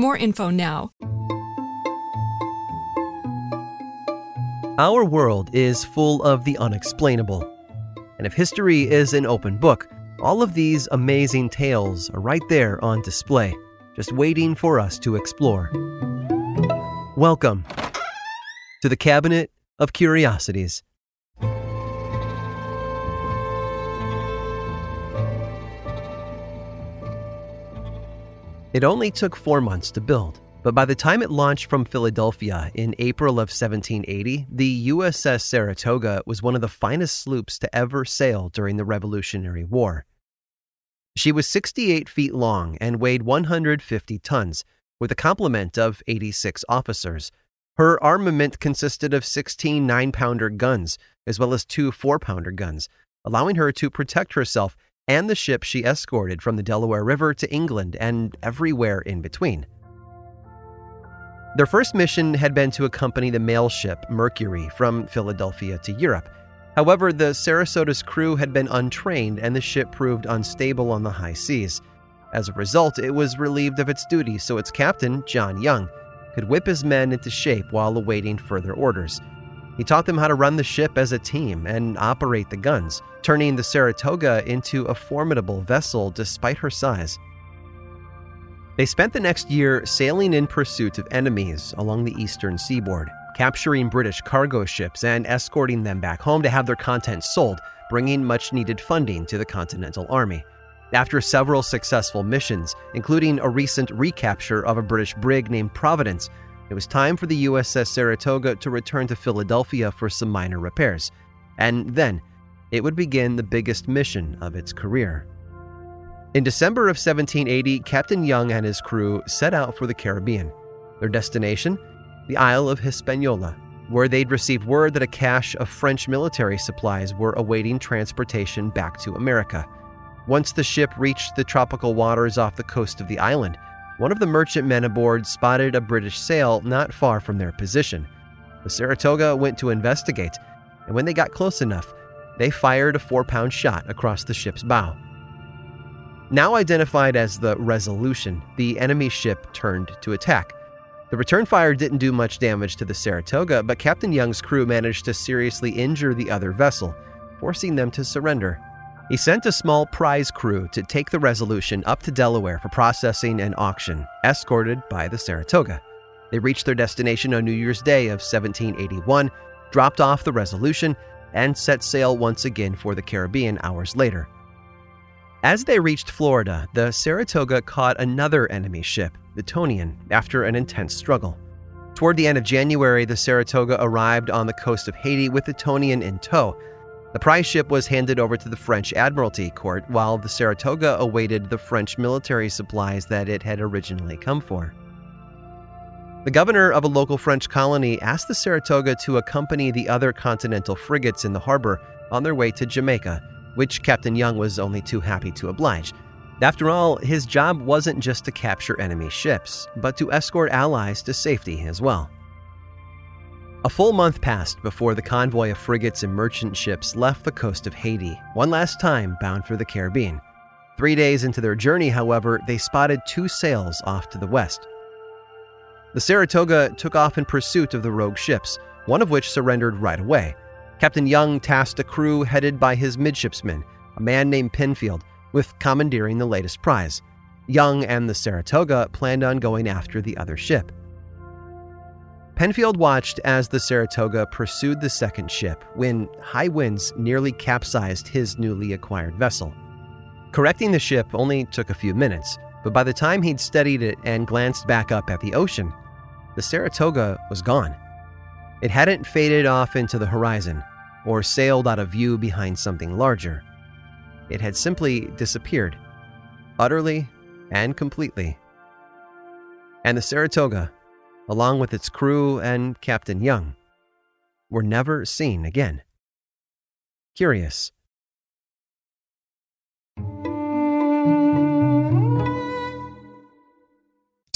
more info now. Our world is full of the unexplainable. And if history is an open book, all of these amazing tales are right there on display, just waiting for us to explore. Welcome to the Cabinet of Curiosities. It only took four months to build, but by the time it launched from Philadelphia in April of 1780, the USS Saratoga was one of the finest sloops to ever sail during the Revolutionary War. She was 68 feet long and weighed 150 tons, with a complement of 86 officers. Her armament consisted of 16 nine pounder guns, as well as two four pounder guns, allowing her to protect herself and the ship she escorted from the Delaware River to England and everywhere in between. Their first mission had been to accompany the mail ship Mercury from Philadelphia to Europe. However, the Saratoga's crew had been untrained and the ship proved unstable on the high seas. As a result, it was relieved of its duty so its captain, John Young, could whip his men into shape while awaiting further orders. He taught them how to run the ship as a team and operate the guns, turning the Saratoga into a formidable vessel despite her size. They spent the next year sailing in pursuit of enemies along the eastern seaboard, capturing British cargo ships and escorting them back home to have their contents sold, bringing much needed funding to the Continental Army. After several successful missions, including a recent recapture of a British brig named Providence, it was time for the USS Saratoga to return to Philadelphia for some minor repairs, and then it would begin the biggest mission of its career. In December of 1780, Captain Young and his crew set out for the Caribbean. Their destination? The Isle of Hispaniola, where they'd received word that a cache of French military supplies were awaiting transportation back to America. Once the ship reached the tropical waters off the coast of the island, one of the merchantmen aboard spotted a British sail not far from their position. The Saratoga went to investigate, and when they got close enough, they fired a four pound shot across the ship's bow. Now identified as the Resolution, the enemy ship turned to attack. The return fire didn't do much damage to the Saratoga, but Captain Young's crew managed to seriously injure the other vessel, forcing them to surrender. He sent a small prize crew to take the Resolution up to Delaware for processing and auction, escorted by the Saratoga. They reached their destination on New Year's Day of 1781, dropped off the Resolution, and set sail once again for the Caribbean hours later. As they reached Florida, the Saratoga caught another enemy ship, the Tonyn, after an intense struggle. Toward the end of January, the Saratoga arrived on the coast of Haiti with the Tonyn in tow, the prize ship was handed over to the French Admiralty Court while the Saratoga awaited the French military supplies that it had originally come for. The governor of a local French colony asked the Saratoga to accompany the other continental frigates in the harbor on their way to Jamaica, which Captain Young was only too happy to oblige. After all, his job wasn't just to capture enemy ships, but to escort allies to safety as well. A full month passed before the convoy of frigates and merchant ships left the coast of Haiti, one last time bound for the Caribbean. Three days into their journey, however, they spotted two sails off to the west. The Saratoga took off in pursuit of the rogue ships, one of which surrendered right away. Captain Young tasked a crew headed by his midshipman, a man named Penfield, with commandeering the latest prize. Young and the Saratoga planned on going after the other ship. Penfield watched as the Saratoga pursued the second ship when high winds nearly capsized his newly acquired vessel. Correcting the ship only took a few minutes, but by the time he'd steadied it and glanced back up at the ocean, the Saratoga was gone. It hadn't faded off into the horizon or sailed out of view behind something larger. It had simply disappeared, utterly and completely. And the Saratoga, along with its crew and Captain Young, were never seen again. Curious.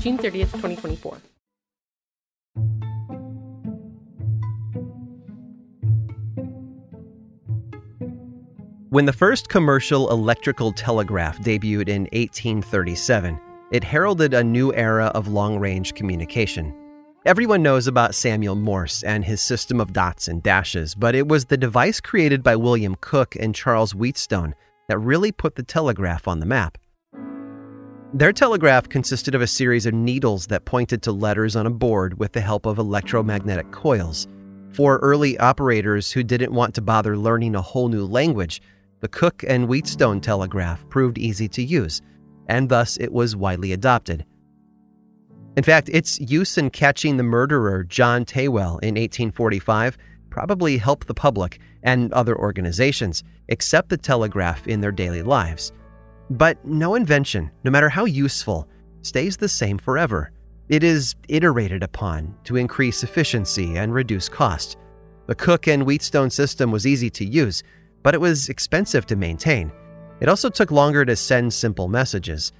June 30th, 2024. When the first commercial electrical telegraph debuted in 1837, it heralded a new era of long range communication. Everyone knows about Samuel Morse and his system of dots and dashes, but it was the device created by William Cooke and Charles Wheatstone that really put the telegraph on the map. Their telegraph consisted of a series of needles that pointed to letters on a board with the help of electromagnetic coils. For early operators who didn't want to bother learning a whole new language, the Cooke and Wheatstone telegraph proved easy to use, and thus it was widely adopted. In fact, its use in catching the murderer John Tawell in 1845 probably helped the public and other organizations accept the telegraph in their daily lives. But no invention, no matter how useful, stays the same forever. It is iterated upon to increase efficiency and reduce cost. The Cooke and Wheatstone system was easy to use, but it was expensive to maintain. It also took longer to send simple messages.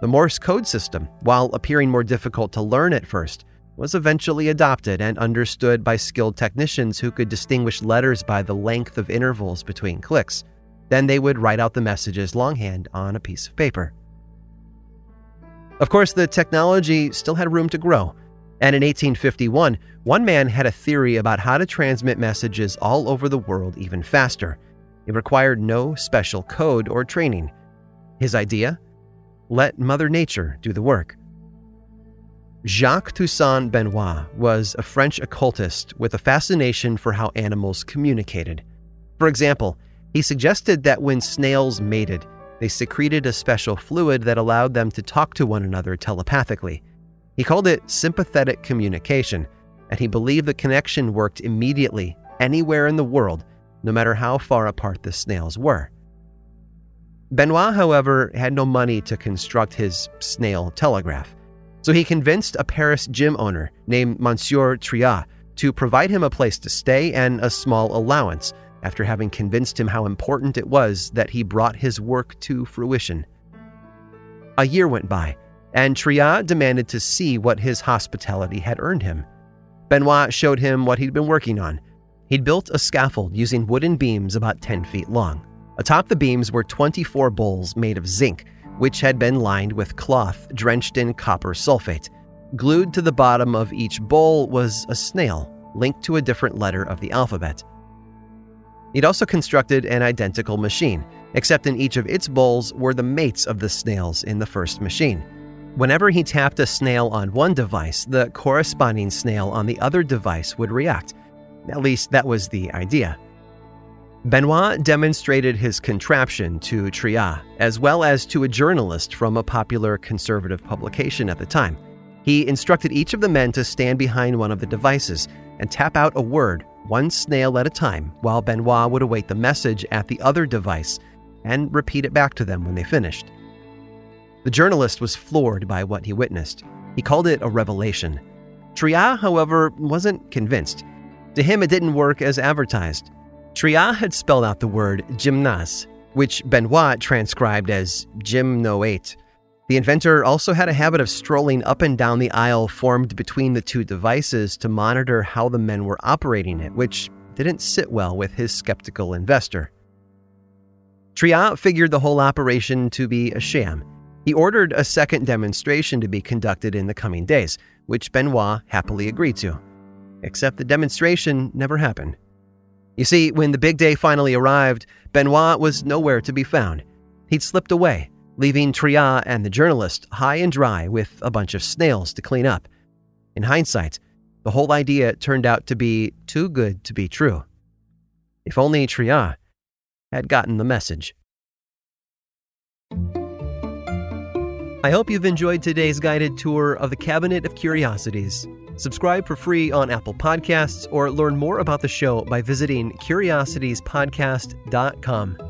The Morse code system, while appearing more difficult to learn at first, was eventually adopted and understood by skilled technicians who could distinguish letters by the length of intervals between clicks. Then they would write out the messages longhand on a piece of paper. Of course, the technology still had room to grow, and in 1851, one man had a theory about how to transmit messages all over the world even faster. It required no special code or training. His idea? Let Mother Nature do the work. Jacques Toussaint Benoit was a French occultist with a fascination for how animals communicated. For example, he suggested that when snails mated, they secreted a special fluid that allowed them to talk to one another telepathically. He called it sympathetic communication, and he believed the connection worked immediately anywhere in the world, no matter how far apart the snails were. Benoit, however, had no money to construct his snail telegraph, so he convinced a Paris gym owner named Monsieur Triat to provide him a place to stay and a small allowance after having convinced him how important it was that he brought his work to fruition. A year went by, and Triat demanded to see what his hospitality had earned him. Benoit showed him what he'd been working on. He'd built a scaffold using wooden beams about 10 feet long. Atop the beams were 24 bowls made of zinc, which had been lined with cloth drenched in copper sulfate. Glued to the bottom of each bowl was a snail, linked to a different letter of the alphabet. He'd also constructed an identical machine, except in each of its bowls were the mates of the snails in the first machine. Whenever he tapped a snail on one device, the corresponding snail on the other device would react. At least that was the idea. Benoit demonstrated his contraption to Triat, as well as to a journalist from a popular conservative publication at the time. He instructed each of the men to stand behind one of the devices and tap out a word, one snail at a time, while Benoit would await the message at the other device and repeat it back to them when they finished. The journalist was floored by what he witnessed. He called it a revelation. Triat, however, wasn't convinced. To him, it didn't work as advertised. Triat had spelled out the word gymnase, which Benoit transcribed as gymnoate. The inventor also had a habit of strolling up and down the aisle formed between the two devices to monitor how the men were operating it, which didn't sit well with his skeptical investor. Triat figured the whole operation to be a sham. He ordered a second demonstration to be conducted in the coming days, which Benoit happily agreed to. Except the demonstration never happened. You see, when the big day finally arrived, Benoit was nowhere to be found. He'd slipped away, leaving Triat and the journalist high and dry with a bunch of snails to clean up. In hindsight, the whole idea turned out to be too good to be true. If only Triat had gotten the message. I hope you've enjoyed today's guided tour of the Cabinet of Curiosities. Subscribe for free on Apple Podcasts or learn more about the show by visiting curiositiespodcast.com.